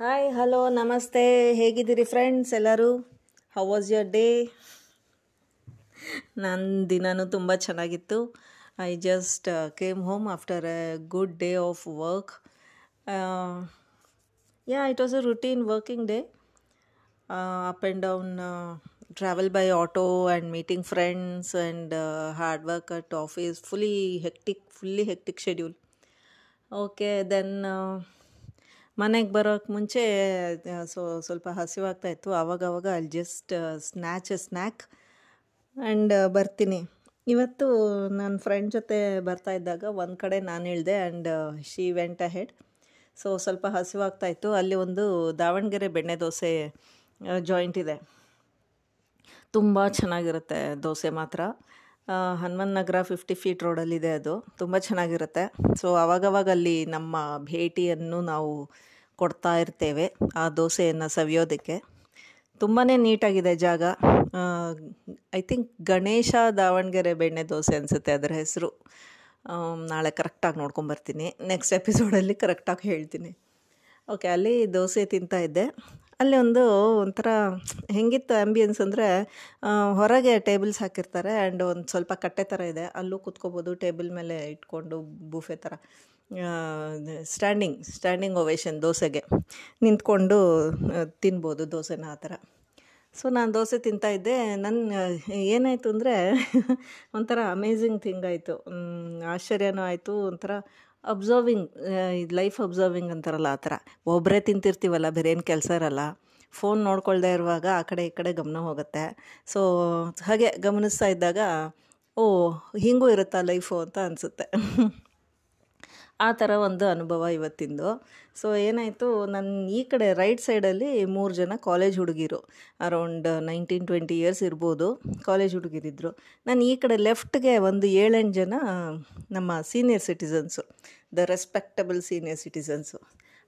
Hi hello ನಮಸ್ತೆ ಹೇಗಿದ್ದೀರಿ friends ಎಲ್ಲರೂ? ಹೌ ವಾಸ್ ಯುವರ್ ಡೇ ನನ್ನ ದಿನನೂ ತುಂಬ ಚೆನ್ನಾಗಿತ್ತು. I just came home after a good day of work yeah it was a routine working day up and down travel by auto and meeting friends and hard work at office fully hectic fully hectic schedule okay then ಮನೆಗೆ ಬರೋಕ್ಕೆ ಮುಂಚೆ so, ಸ್ವಲ್ಪ ಹಸಿವಾಗ್ತಾ ಇತ್ತು. ಆವಾಗವಾಗ ಅಲ್ಲಿ just snatch snack and ಬರ್ತೀನಿ. ಇವತ್ತು ನನ್ನ ಫ್ರೆಂಡ್ ಜೊತೆ ಬರ್ತಾ ಇದ್ದಾಗ ಒಂದು ಕಡೆ ನಾನು ಇಳಿದೆ and she went ahead so ಸ್ವಲ್ಪ ಹಸಿವಾಗ್ತಾ ಇತ್ತು. ಅಲ್ಲಿ ಒಂದು ದಾವಣಗೆರೆ ಬೆಣ್ಣೆ ದೋಸೆ ಜಾಯಿಂಟ್ ಇದೆ. ತುಂಬ ಚೆನ್ನಾಗಿರುತ್ತೆ ದೋಸೆ ಮಾತ್ರ. ಹನುಮನ್ ನಗರ ಫಿಫ್ಟಿ ಫೀಟ್ ರೋಡಲ್ಲಿದೆ ಅದು. ತುಂಬ ಚೆನ್ನಾಗಿರುತ್ತೆ. ಸೊ ಅವಾಗವಾಗ ಅಲ್ಲಿ ನಮ್ಮ ಭೇಟಿಯನ್ನು ನಾವು ಕೊಡ್ತಾ ಇರ್ತೇವೆ ಆ ದೋಸೆಯನ್ನು ಸವಿಯೋದಕ್ಕೆ. ತುಂಬಾ ನೀಟಾಗಿದೆ ಜಾಗ. ಐ ಥಿಂಕ್ ಗಣೇಶ ದಾವಣಗೆರೆ ಬೆಣ್ಣೆ ದೋಸೆ ಅನಿಸುತ್ತೆ ಅದರ ಹೆಸರು. ನಾಳೆ ಕರೆಕ್ಟಾಗಿ ನೋಡ್ಕೊಂಬರ್ತೀನಿ ನೆಕ್ಸ್ಟ್ ಎಪಿಸೋಡಲ್ಲಿ ಕರೆಕ್ಟಾಗಿ ಹೇಳ್ತೀನಿ. ಓಕೆ ಅಲ್ಲಿ ದೋಸೆ ತಿಂತಾ ಇದ್ದೆ. ಅಲ್ಲಿ ಒಂದು ಒಂಥರ ಹೆಂಗಿತ್ತು ಆ್ಯಂಬಿಯನ್ಸ್ ಅಂದರೆ ಹೊರಗೆ ಟೇಬಲ್ಸ್ ಹಾಕಿರ್ತಾರೆ ಆ್ಯಂಡ್ ಒಂದು ಸ್ವಲ್ಪ ಕಟ್ಟೆ ಥರ ಇದೆ. ಅಲ್ಲೂ ಕುತ್ಕೋಬೋದು ಟೇಬಲ್ ಮೇಲೆ ಇಟ್ಕೊಂಡು ಬೂಫೆ ಥರ ಸ್ಟ್ಯಾಂಡಿಂಗ್ ಸ್ಟ್ಯಾಂಡಿಂಗ್ ಓವೇಶನ್ ದೋಸೆಗೆ. ನಿಂತ್ಕೊಂಡು ತಿನ್ಬೋದು ದೋಸೆನ ಆ ಥರ ಸೊ ನಾನು ದೋಸೆ ತಿಂತಾಯಿದ್ದೆ ನನ್ನ ಏನಾಯಿತು ಅಂದರೆ, ಒಂಥರ ಅಮೇಝಿಂಗ್ ಥಿಂಗ್ ಆಯಿತು. ಆಶ್ಚರ್ಯನೂ ಆಯಿತು. ಒಂಥರ ಅಬ್ಸರ್ವಿಂಗ್ ಲೈಫ್ ಅಬ್ಸರ್ವಿಂಗ್ ಅಂತಾರಲ್ಲ ಆ ಥರ. ಒಬ್ಬರೇ ತಿಂತಿರ್ತೀವಲ್ಲ, ಬೇರೆ ಏನು ಕೆಲಸ ಇರಲ್ಲ. ಫೋನ್ ನೋಡ್ಕೊಳ್ದೇ ಇರುವಾಗ ಆ ಕಡೆ ಈ ಕಡೆ ಗಮನ ಹೋಗುತ್ತೆ. ಸೊ ಹಾಗೆ ಗಮನಿಸ್ತಾ ಇದ್ದಾಗ, ಓ, ಹಿಂಗೂ ಇರುತ್ತಾ ಲೈಫು ಅಂತ ಅನಿಸುತ್ತೆ. ಆ ಥರ ಒಂದು ಅನುಭವ ಇವತ್ತಿಂದು. ಸೊ ಏನಾಯಿತು ನನ್ನ ಈ ಕಡೆ ರೈಟ್ ಸೈಡಲ್ಲಿ ಮೂರು ಜನ ಕಾಲೇಜ್ ಹುಡುಗಿರು ಅರೌಂಡ್ ನೈನ್ಟೀನ್ ಟ್ವೆಂಟಿ ಇಯರ್ಸ್ ಇರ್ಬೋದು ಕಾಲೇಜ್ ಹುಡುಗಿರಿದ್ದರು ನಾನು ಈ ಕಡೆ ಲೆಫ್ಟ್ಗೆ ಒಂದು ಏಳೆಂಟು ಜನ, ನಮ್ಮ senior citizens the respectable senior citizens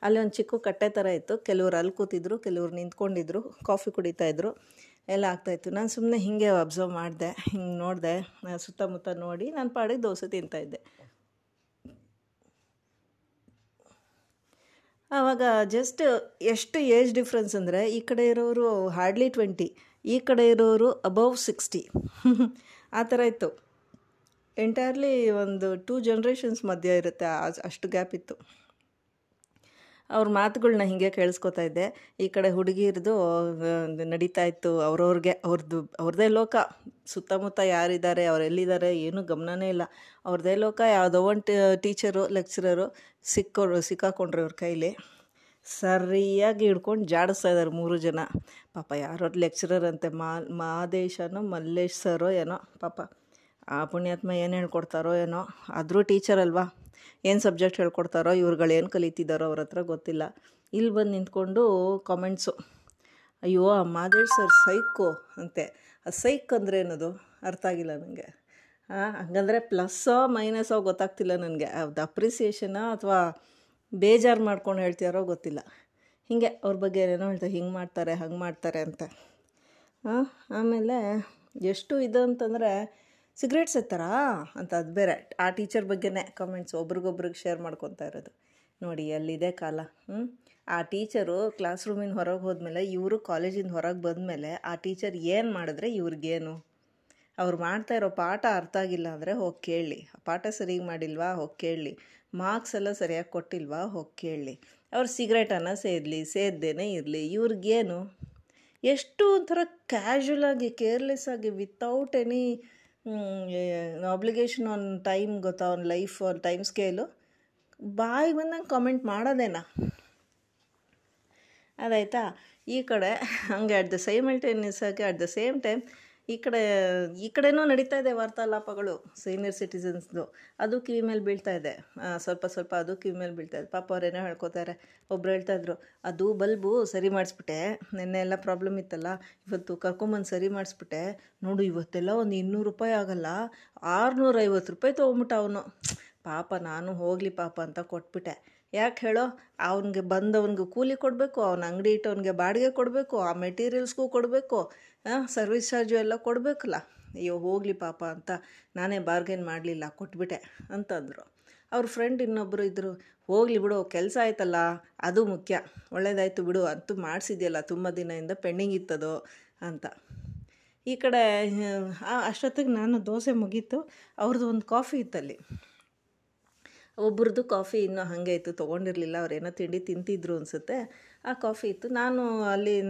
ಅಲ್ಲಿ ಒಂದು ಚಿಕ್ಕ ಕಟ್ಟೆ ಥರ ಇತ್ತು. ಕೆಲವ್ರು ಅಲ್ಲಿ ಕೂತಿದ್ರು, ಕೆಲವ್ರು ನಿಂತ್ಕೊಂಡಿದ್ರು ಕಾಫಿ ಕುಡಿತಾಯಿದ್ರು ಎಲ್ಲ ಆಗ್ತಾಯಿತ್ತು ನಾನು ಸುಮ್ಮನೆ ಹೀಗೆ ಅಬ್ಸರ್ವ್ ಮಾಡಿದೆ, ಹಿಂಗೆ ನೋಡಿದೆ, ಸುತ್ತಮುತ್ತ ನೋಡಿ, ನಾನು ಪಾಡಿಗೆ ದೋಸೆ ತಿಂತಾಯಿದ್ದೆ ಆವಾಗ ಜಸ್ಟ್ ಎಷ್ಟು ಏಜ್ ಡಿಫ್ರೆನ್ಸ್ ಅಂದರೆ ಈ ಕಡೆ ಇರೋರು ಹಾರ್ಡ್ಲಿ ಟ್ವೆಂಟಿ ಈ ಕಡೆ ಇರೋರು ಅಬೌವ್ ಸಿಕ್ಸ್ಟಿ ಆ ಥರ ಇತ್ತು. ಎಂಟೈರ್ಲಿ ಒಂದು ಟೂ ಜನ್ರೇಷನ್ಸ್ ಮಧ್ಯ ಇರುತ್ತೆ ಅಷ್ಟು ಗ್ಯಾಪ್ ಇತ್ತು. ಅವ್ರ ಮಾತುಗಳನ್ನ ಹೀಗೆ ಕೇಳಿಸ್ಕೊತಾ ಇದ್ದೆ. ಈ ಕಡೆ ಹುಡುಗಿರದು ನಡೀತಾ ಇತ್ತು. ಅವ್ರವ್ರಿಗೆ ಅವ್ರದ್ದು ಅವ್ರದ್ದೇ ಲೋಕ. ಸುತ್ತಮುತ್ತ ಯಾರಿದ್ದಾರೆ, ಅವ್ರು ಎಲ್ಲಿದ್ದಾರೆ, ಏನೂ ಗಮನನೇ ಇಲ್ಲ. ಅವ್ರದ್ದೇ ಲೋಕ, ಯಾವುದೋ ಒಂದು ಟೀಚರು, ಲೆಕ್ಚರರು ಸಿಕ್ಕೋರು, ಸಿಕ್ಕಾಕೊಂಡ್ರು ಇವ್ರ ಕೈಲಿ. ಸರಿಯಾಗಿ ಹಿಡ್ಕೊಂಡು ಜಾಡಿಸ್ತಾ ಇದ್ದಾರೆ ಮೂರು ಜನ. ಪಾಪ ಯಾರೋ ಲೆಕ್ಚರರ್ ಅಂತೆ, ಮಾ ಮಾದೇಶನೋ ಮಲ್ಲೇಶ್ ಸರೋ ಏನೋ, ಪಾಪ. ಆ ಪುಣ್ಯಾತ್ಮ ಏನು ಹೇಳ್ಕೊಡ್ತಾರೋ ಏನೋ. ಆದರೂ ಟೀಚರ್ ಅಲ್ವಾ? ಏನು ಸಬ್ಜೆಕ್ಟ್ ಹೇಳ್ಕೊಡ್ತಾರೋ ಇವ್ರುಗಳು ಏನು ಕಲಿತಿದ್ದಾರೋ ಅವ್ರ ಹತ್ರ ಗೊತ್ತಿಲ್ಲ. ಇಲ್ಲಿ ಬಂದು ನಿಂತ್ಕೊಂಡು ಕಾಮೆಂಟ್ಸು ಅಯ್ಯೋ, ಆ ಮಾದೇಶ್ ಸರ್ ಸೈಕು ಅಂತೆ. ಆ ಸೈಕ್ ಅಂದರೆ ಏನದು? ಅರ್ಥ ಆಗಿಲ್ಲ ನನಗೆ ಹಂಗಂದರೆ ಪ್ಲಸ್ಸೋ ಮೈನಸ್ಸೋ ಗೊತ್ತಾಗ್ತಿಲ್ಲ ನನಗೆ. ಅದು ಅಪ್ರಿಸಿಯೇಷನೋ ಅಥವಾ ಬೇಜಾರು ಮಾಡ್ಕೊಂಡು ಹೇಳ್ತಿದಾರೋ ಗೊತ್ತಿಲ್ಲ. ಹೀಗೆ ಅವ್ರ ಬಗ್ಗೆ ಏನೇನೋ ಹೇಳ್ತಾರೆ ಹಿಂಗೆ ಮಾಡ್ತಾರೆ, ಹಂಗೆ ಮಾಡ್ತಾರೆ ಅಂತ. ಆಮೇಲೆ ಎಷ್ಟು ಇದು ಅಂತಂದರೆ ಸಿಗ್ರೆಟ್ ಸೇತಾರಾ ಅಂತ ಅದು ಬೇರೆ. ಆ ಟೀಚರ್ ಬಗ್ಗೆನೇ ಕಮೆಂಟ್ಸ್ ಒಬ್ರಿಗೊಬ್ರಿಗೆ ಶೇರ್ ಮಾಡ್ಕೊತಾ ಇರೋದು. ನೋಡಿ, ಅಲ್ಲಿದೆ ಕಾಲ. ಹ್ಞೂ ಆ ಟೀಚರು ಕ್ಲಾಸ್ ರೂಮಿನ ಹೊರಗೆ ಹೋದ್ಮೇಲೆ, ಇವರು ಕಾಲೇಜಿಂದ ಹೊರಗೆ ಬಂದಮೇಲೆ, ಆ ಟೀಚರ್ ಏನು ಮಾಡಿದ್ರೆ ಇವ್ರಿಗೇನು? ಅವ್ರು ಮಾಡ್ತಾ ಇರೋ ಪಾಠ ಅರ್ಥ ಆಗಿಲ್ಲ ಅಂದರೆ ಹೋಗಿ ಕೇಳಿ. ಪಾಠ ಸರಿಯಾಗಿ ಮಾಡಿಲ್ವಾ? ಹೋಗಿ ಕೇಳಿ. ಮಾರ್ಕ್ಸ್ ಎಲ್ಲ ಸರಿಯಾಗಿ ಕೊಟ್ಟಿಲ್ವಾ? ಹೋಗಿ ಕೇಳಿ. ಅವ್ರು ಸಿಗರೇಟನ್ನು ಸೇದಲಿ, ಸೇದ್ದೇನೆ ಇರಲಿ. ಇವ್ರಿಗೇನು? ಎಷ್ಟು ಒಂಥರ ಆಗಿ ಕೇರ್ಲೆಸ್ ಆಗಿ without any obligation on time ಗೊತ್ತಾ? On life on time scale ಬಾಯಿ ಬಂದಂಗೆ ಕಾಮೆಂಟ್ ಮಾಡೋದೇನಾ? ಅದಾಯ್ತಾ? ಈ ಕಡೆ, ಹಂಗೆ ಅಟ್ ದ ಸೇಮ್ ಆಗಿ ಅಟ್ ದ ಸೇಮ್ ಟೈಮ್ ಈ ಕಡೆ, ಈ ಕಡೆನೂ ನಡೀತಾ ಇದೆ ವಾರ್ತಾಲಾಪಗಳು ಸೀನಿಯರ್ ಸಿಟಿಸನ್ಸ್ದು ಅದು ಕಿವಿ ಮೇಲೆ ಬೀಳ್ತಾ ಇದೆ. ಸ್ವಲ್ಪ ಸ್ವಲ್ಪ ಅದು ಕಿವಿ ಮೇಲೆ ಬೀಳ್ತಾ ಇದೆ. ಪಾಪ ಅವ್ರೇನೋ ಹೇಳ್ಕೊತಾರೆ. ಒಬ್ರು ಹೇಳ್ತಾಯಿದ್ರು ಅದು ಬಲ್ಬು ಸರಿ ಮಾಡಿಸ್ಬಿಟ್ಟೆ. ನಿನ್ನೆ ಎಲ್ಲ ಪ್ರಾಬ್ಲಮ್ ಇತ್ತಲ್ಲ. ಇವತ್ತು ಕರ್ಕೊಂಬಂದು ಸರಿ ಮಾಡಿಸ್ಬಿಟ್ಟೆ. ನೋಡು, ಇವತ್ತೆಲ್ಲ ಒಂದು ಇನ್ನೂರು ರೂಪಾಯಿ ಆಗಲ್ಲ. ಆರುನೂರೈವತ್ತು ರೂಪಾಯಿ ತೊಗೊಂಬಿಟ್ಟ ಅವನು. ಪಾಪ ನಾನು ಹೋಗಲಿ ಪಾಪ ಅಂತ ಕೊಟ್ಬಿಟ್ಟೆ. ಯಾಕೆ ಹೇಳೋ? ಅವನಿಗೆ ಬಂದವನಿಗೆ ಕೂಲಿ ಕೊಡಬೇಕು, ಅವನ ಅಂಗಡಿ ಇಟ್ಟವನಿಗೆ ಬಾಡಿಗೆ ಕೊಡಬೇಕು, ಆ ಮೆಟೀರಿಯಲ್ಸ್ಗೂ ಕೊಡಬೇಕು ಸರ್ವಿಸ್ ಚಾರ್ಜು ಎಲ್ಲ ಕೊಡಬೇಕಲ್ಲ. ಅಯ್ಯೋ, ಹೋಗಲಿ ಪಾಪ ಅಂತ ನಾನೇ ಬಾರ್ಗೇನ್ ಮಾಡಲಿಲ್ಲ, ಕೊಟ್ಬಿಟ್ಟೆ ಅಂತಂದರು. ಅವ್ರ ಫ್ರೆಂಡ್ ಇನ್ನೊಬ್ಬರು ಇದ್ದರು ಹೋಗಲಿ ಬಿಡು, ಕೆಲಸ ಆಯ್ತಲ್ಲ, ಅದು ಮುಖ್ಯ. ಒಳ್ಳೇದಾಯಿತು ಬಿಡು, ಅಂತೂ ಮಾಡಿಸಿದ್ಯಲ್ಲ, ತುಂಬ ದಿನದಿಂದ ಪೆಂಡಿಂಗ್ ಇತ್ತದು ಅಂತ. ಈ ಕಡೆ ಅಷ್ಟೊತ್ತಿಗೆ ನಾನು ದೋಸೆ ಮುಗೀತು ಅವ್ರದ್ದು ಒಂದು ಕಾಫಿ ಇತ್ತಲ್ಲಿ. ಒಬ್ರದ್ದು ಕಾಫಿ ಇನ್ನೂ ಹಾಗೆ ಇತ್ತು, ತೊಗೊಂಡಿರಲಿಲ್ಲ ಅವ್ರೇನೋ ತಿಂಡಿ ತಿಂತಿದ್ರು ಅನಿಸುತ್ತೆ. ಆ ಕಾಫಿ ಇತ್ತು. ನಾನು ಅಲ್ಲಿ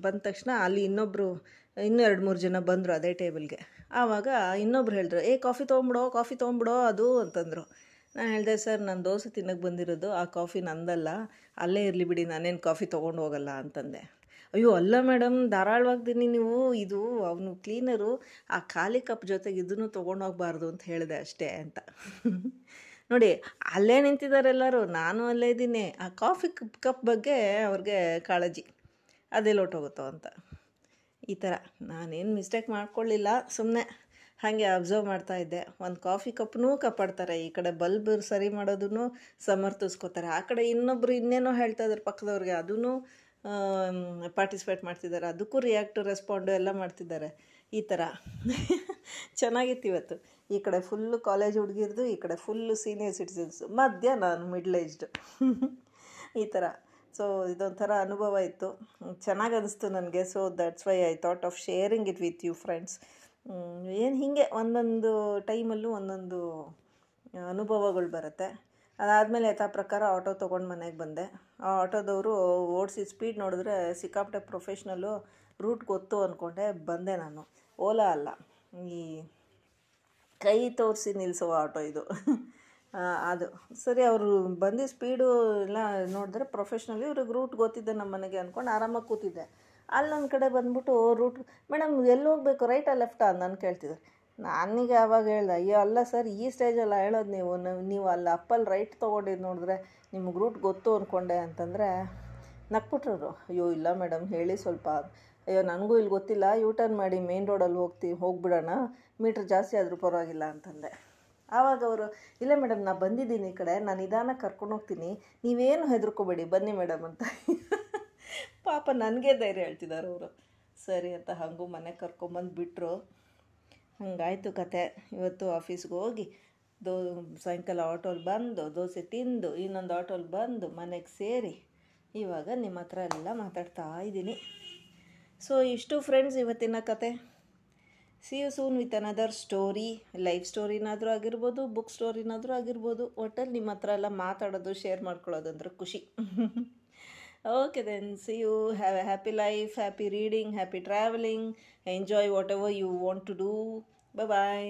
ಬಂದ ತಕ್ಷಣ ಅಲ್ಲಿ ಇನ್ನೊಬ್ಬರು ಇನ್ನೂ ಎರಡು ಮೂರು ಜನ ಬಂದರು ಅದೇ ಟೇಬಲ್ಗೆ. ಆವಾಗ ಇನ್ನೊಬ್ರು ಹೇಳಿದ್ರು, ಏ, ಕಾಫಿ ತೊಗೊಂಬಿಡೋ ಕಾಫಿ ತೊಗೊಂಬಿಡೋ ಅದು, ಅಂತಂದರು. ನಾನು ಹೇಳಿದೆ, ಸರ್, ನಾನು ದೋಸೆ ತಿನ್ನಕ್ಕೆ ಬಂದಿರೋದು, ಆ ಕಾಫಿ ನಂದಲ್ಲ, ಅಲ್ಲೇ ಇರಲಿ ಬಿಡಿ, ನಾನೇನು ಕಾಫಿ ತೊಗೊಂಡು ಹೋಗಲ್ಲ, ಅಂತಂದೆ. ಅಯ್ಯೋ, ಅಲ್ಲ ಮೇಡಮ್ ಧಾರಾಳವಾಗ್ತೀನಿ ನೀವು, ಇದು ಅವನು ಕ್ಲೀನರು, ಆ ಖಾಲಿ ಕಪ್ ಜೊತೆಗೆ ಇದನ್ನು ತೊಗೊಂಡೋಗ್ಬಾರ್ದು ಅಂತ ಹೇಳಿದೆ ಅಷ್ಟೇ, ಅಂತ. ನೋಡಿ, ಅಲ್ಲೇ ನಿಂತಿದ್ದಾರೆ ಎಲ್ಲರೂ. ನಾನು ಅಲ್ಲೇ ಇದ್ದೀನಿ. ಆ ಕಾಫಿ ಕಪ್ ಕಪ್ ಬಗ್ಗೆ ಅವ್ರಿಗೆ ಕಾಳಜಿ. ಅದೇ ಲೋಟೋಗುತ್ತೋ ಅಂತ. ಈ ಥರ. ನಾನೇನು ಮಿಸ್ಟೇಕ್ ಮಾಡ್ಕೊಳ್ಳಿಲ್ಲ. ಸುಮ್ಮನೆ ಹಾಗೆ ಅಬ್ಸರ್ವ್ ಮಾಡ್ತಾ ಇದ್ದೆ. ಒಂದು ಕಾಫಿ ಕಪ್ನೂ ಕಾಪಾಡ್ತಾರೆ. ಈ ಕಡೆ ಬಲ್ಬ್ ಸರಿ ಮಾಡೋದನ್ನು ಸಮರ್ಥಿಸ್ಕೋತಾರೆ. ಆ ಕಡೆ ಇನ್ನೊಬ್ರು ಇನ್ನೇನೋ ಹೇಳ್ತಾ ಇದ್ದಾರೆ ಪಕ್ಕದವ್ರಿಗೆ. ಅದೂ ಪಾರ್ಟಿಸಿಪೇಟ್ ಮಾಡ್ತಿದ್ದಾರೆ. ಅದಕ್ಕೂ ರಿಯಾಕ್ಟ್ ರೆಸ್ಪಾಂಡು ಎಲ್ಲ ಮಾಡ್ತಿದ್ದಾರೆ. ಈ ಥರ. ಚೆನ್ನಾಗಿತ್ತು ಇವತ್ತು. ಈ ಕಡೆ ಫುಲ್ಲು ಕಾಲೇಜ್ ಹುಡುಗಿರ್ದು, ಈ ಕಡೆ ಫುಲ್ಲು ಸೀನಿಯರ್ ಸಿಟಿಸನ್ಸು ಮಧ್ಯ ನಾನು ಮಿಡ್ಲ್ ಏಜ್ಡ್ ಈ ಥರ ಸೊ ಇದೊಂಥರ ಅನುಭವ ಇತ್ತು. ಚೆನ್ನಾಗಿ ಅನಿಸ್ತು ನನಗೆ. So that's why I thought of sharing it with you friends ಏನು ಹೀಗೆ ಒಂದೊಂದು ಟೈಮಲ್ಲೂ ಒಂದೊಂದು ಅನುಭವಗಳು ಬರುತ್ತೆ. ಅದಾದಮೇಲೆ ಯಥಾ ಪ್ರಕಾರ ಆಟೋ ತೊಗೊಂಡು ಮನೆಗೆ ಬಂದೆ. ಆ ಆಟೋದವರು ಓಡಿಸಿ ಸ್ಪೀಡ್ ನೋಡಿದ್ರೆ ಸಿಕ್ಕಾಪಟ್ಟೆ ಪ್ರೊಫೆಷ್ನಲ್ಲು ರೂಟ್ ಗೊತ್ತು ಅಂದ್ಕೊಂಡೆ ಬಂದೆ ನಾನು. ಓಲಾ ಅಲ್ಲ. ಈ ಕೈ ತೋರಿಸಿ ನಿಲ್ಲಿಸೋ ಆಟೋ ಇದು. ಅದು. ಸರಿ, ಅವರು ಬಂದು ಸ್ಪೀಡು ಎಲ್ಲ ನೋಡಿದ್ರೆ ಪ್ರೊಫೆಷ್ನಲಿ ಇವ್ರಿಗೆ ರೂಟ್ ಗೊತ್ತಿದ್ದೆ ನಮ್ಮ ಮನೆಗೆ ಅಂದ್ಕೊಂಡು ಆರಾಮಾಗಿ ಕೂತಿದ್ದೆ. ಅಲ್ಲಿ ನನ್ನ ಕಡೆ ಬಂದ್ಬಿಟ್ಟು ರೂಟ್ ಮೇಡಮ್ ಎಲ್ಲಿ ಹೋಗ್ಬೇಕು? ರೈಟಾ ಲೆಫ್ಟಾ ನಾನು ಕೇಳ್ತಿದ್ದೆ ನನಗೆ ಆವಾಗ ಹೇಳ್ದೆ, ಅಯ್ಯೋ, ಅಲ್ಲ ಸರ್ ಈ ಸ್ಟೇಜಲ್ಲಿ ಹೇಳೋದು ನೀವು. ನೀವು- ನೀವು ಅಲ್ಲಿ ಅಪ್ಪಲ್ಲಿ ರೈಟ್ ತೊಗೊಂಡಿದ್ದು ನೋಡಿದ್ರೆ ನಿಮ್ಗೆ ರೂಟ್ ಗೊತ್ತು ಅಂದ್ಕೊಂಡೆ ಅಂತಂದರೆ ನಕ್ಬಿಟ್ರು ಅಯ್ಯೋ, ಇಲ್ಲ ಮೇಡಮ್ ಹೇಳಿ ಸ್ವಲ್ಪ. ಅಯ್ಯೋ, ನನಗೂ ಇಲ್ಲಿ ಗೊತ್ತಿಲ್ಲ. ಯೂ ಟರ್ನ್ ಮಾಡಿ ಮೇನ್ ರೋಡಲ್ಲಿ ಹೋಗ್ತೀವಿ ಹೋಗಿಬಿಡೋಣ. ಮೀಟ್ರ್ ಜಾಸ್ತಿ ಆದರೂ ಪರವಾಗಿಲ್ಲ ಅಂತಂದೆ. ಆವಾಗ ಅವರು, ಇಲ್ಲ ಮೇಡಮ್ ನಾನು ಬಂದಿದ್ದೀನಿ ಈ ಕಡೆ. ನಾನು ನಿಧಾನಕ್ಕೆ ಕರ್ಕೊಂಡು ಹೋಗ್ತೀನಿ. ನೀವೇನು ಹೆದರ್ಕೋಬೇಡಿ, ಬನ್ನಿ ಮೇಡಮ್ ಅಂತ. ಪಾಪ ನನಗೆ ಧೈರ್ಯ ಹೇಳ್ತಿದ್ದಾರೆ ಅವರು. ಸರಿ ಅಂತ ಹಾಗೂ ಮನೆ ಕರ್ಕೊಂಬಂದು ಬಿಟ್ಟರು ಹಂಗಾಯಿತು ಕತೆ. ಇವತ್ತು ಆಫೀಸ್ಗೆ ಹೋಗಿ, ದೋ, ಸಾಯಂಕಾಲ ಆಟೋಲಿ ಬಂದು, ದೋಸೆ ತಿಂದು, ಇನ್ನೊಂದು ಆಟೋಲಿ ಬಂದು ಮನೆಗೆ ಸೇರಿ, ಇವಾಗ ನಿಮ್ಮ ಹತ್ರ ಎಲ್ಲ ಮಾತಾಡ್ತಾ ಇದ್ದೀನಿ. ಸೊ ಇಷ್ಟು ಫ್ರೆಂಡ್ಸ್ ಇವತ್ತಿನ ಕತೆ. See you soon with another story life ಸ್ಟೋರಿನಾದರೂ ಆಗಿರ್ಬೋದು ಬುಕ್ ಸ್ಟೋರಿನಾದರೂ ಆಗಿರ್ಬೋದು. ಒಟ್ಟಲ್ಲಿ ನಿಮ್ಮ ಹತ್ರ ಎಲ್ಲ ಮಾತಾಡೋದು ಶೇರ್ ಮಾಡ್ಕೊಳ್ಳೋದು ಅಂದ್ರೆ ಖುಷಿ. Okay then see you have a happy life happy reading happy travelling enjoy whatever you want to do bye